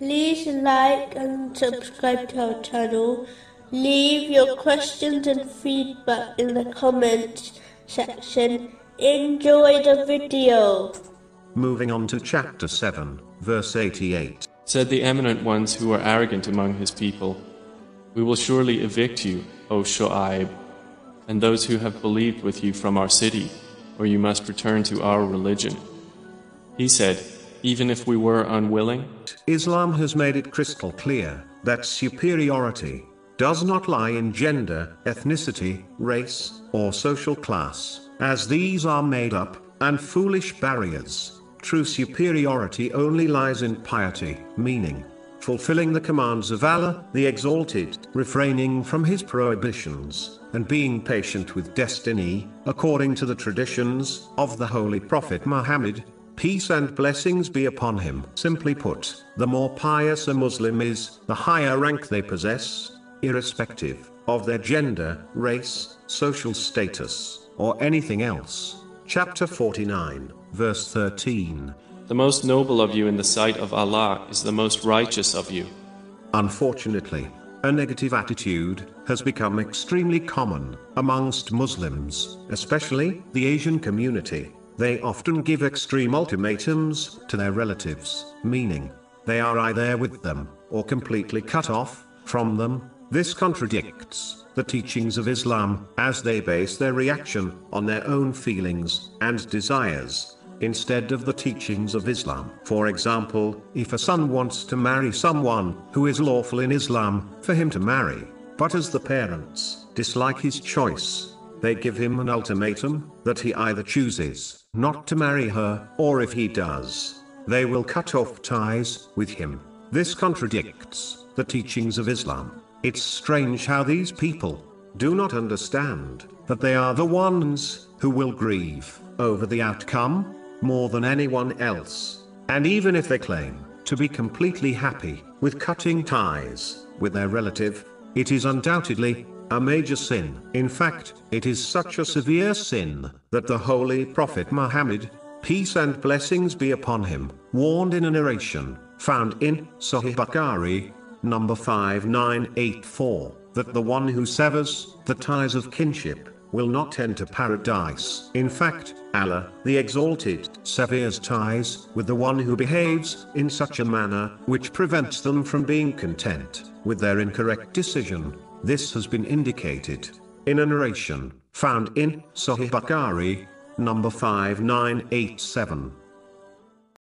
like and subscribe to our channel. Leave your questions and feedback in the comments section. Enjoy the video. Moving on to chapter 7, verse 88. Said the eminent ones who are arrogant among his people, We will surely evict you, O Shu'aib, and those who have believed with you from our city, or you must return to our religion. He said, Even if we were unwilling, Islam has made it crystal clear that superiority does not lie in gender, ethnicity, race, or social class, as these are made up and foolish barriers. True superiority only lies in piety, meaning fulfilling the commands of Allah, the Exalted, refraining from His prohibitions, and being patient with destiny, according to the traditions of the Holy Prophet Muhammad, peace and blessings be upon him. Simply put, the more pious a Muslim is, the higher rank they possess, irrespective of their gender, race, social status, or anything else. Chapter 49, verse 13. the most noble of you in the sight of Allah is the most righteous of you. Unfortunately, a negative attitude has become extremely common amongst Muslims, especially the Asian community. They often give extreme ultimatums to their relatives, meaning they are either with them or completely cut off from them. This contradicts the teachings of Islam as they base their reaction on their own feelings and desires instead of the teachings of Islam. For example, if a son wants to marry someone who is lawful in Islam for him to marry, but as the parents dislike his choice, they give him an ultimatum that he either chooses not to marry her, or if he does, they will cut off ties with him. This contradicts the teachings of Islam. It's strange how these people do not understand that they are the ones who will grieve over the outcome more than anyone else. And even if they claim to be completely happy with cutting ties with their relative, it is undoubtedly a major sin. In fact, it is such a severe sin that the Holy Prophet Muhammad, peace and blessings be upon him, warned in a narration found in Sahih Bukhari, number 5984, that the one who severs the ties of kinship will not enter paradise. In fact, Allah, the Exalted, severs ties with the one who behaves in such a manner which prevents them from being content with their incorrect decision. This has been indicated in a narration found in Sahih Bukhari, number 5987.